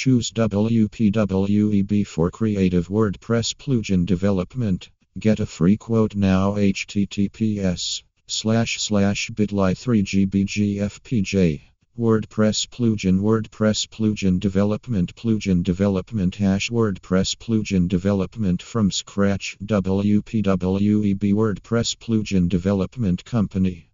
Choose WPWEB for creative WordPress plugin development. Get a free quote now https slash slash bit.ly 3gbgfpj WordPress plugin WordPress plugin development plugin development hash WordPress plugin development from scratch. WPWEB WordPress plugin development company.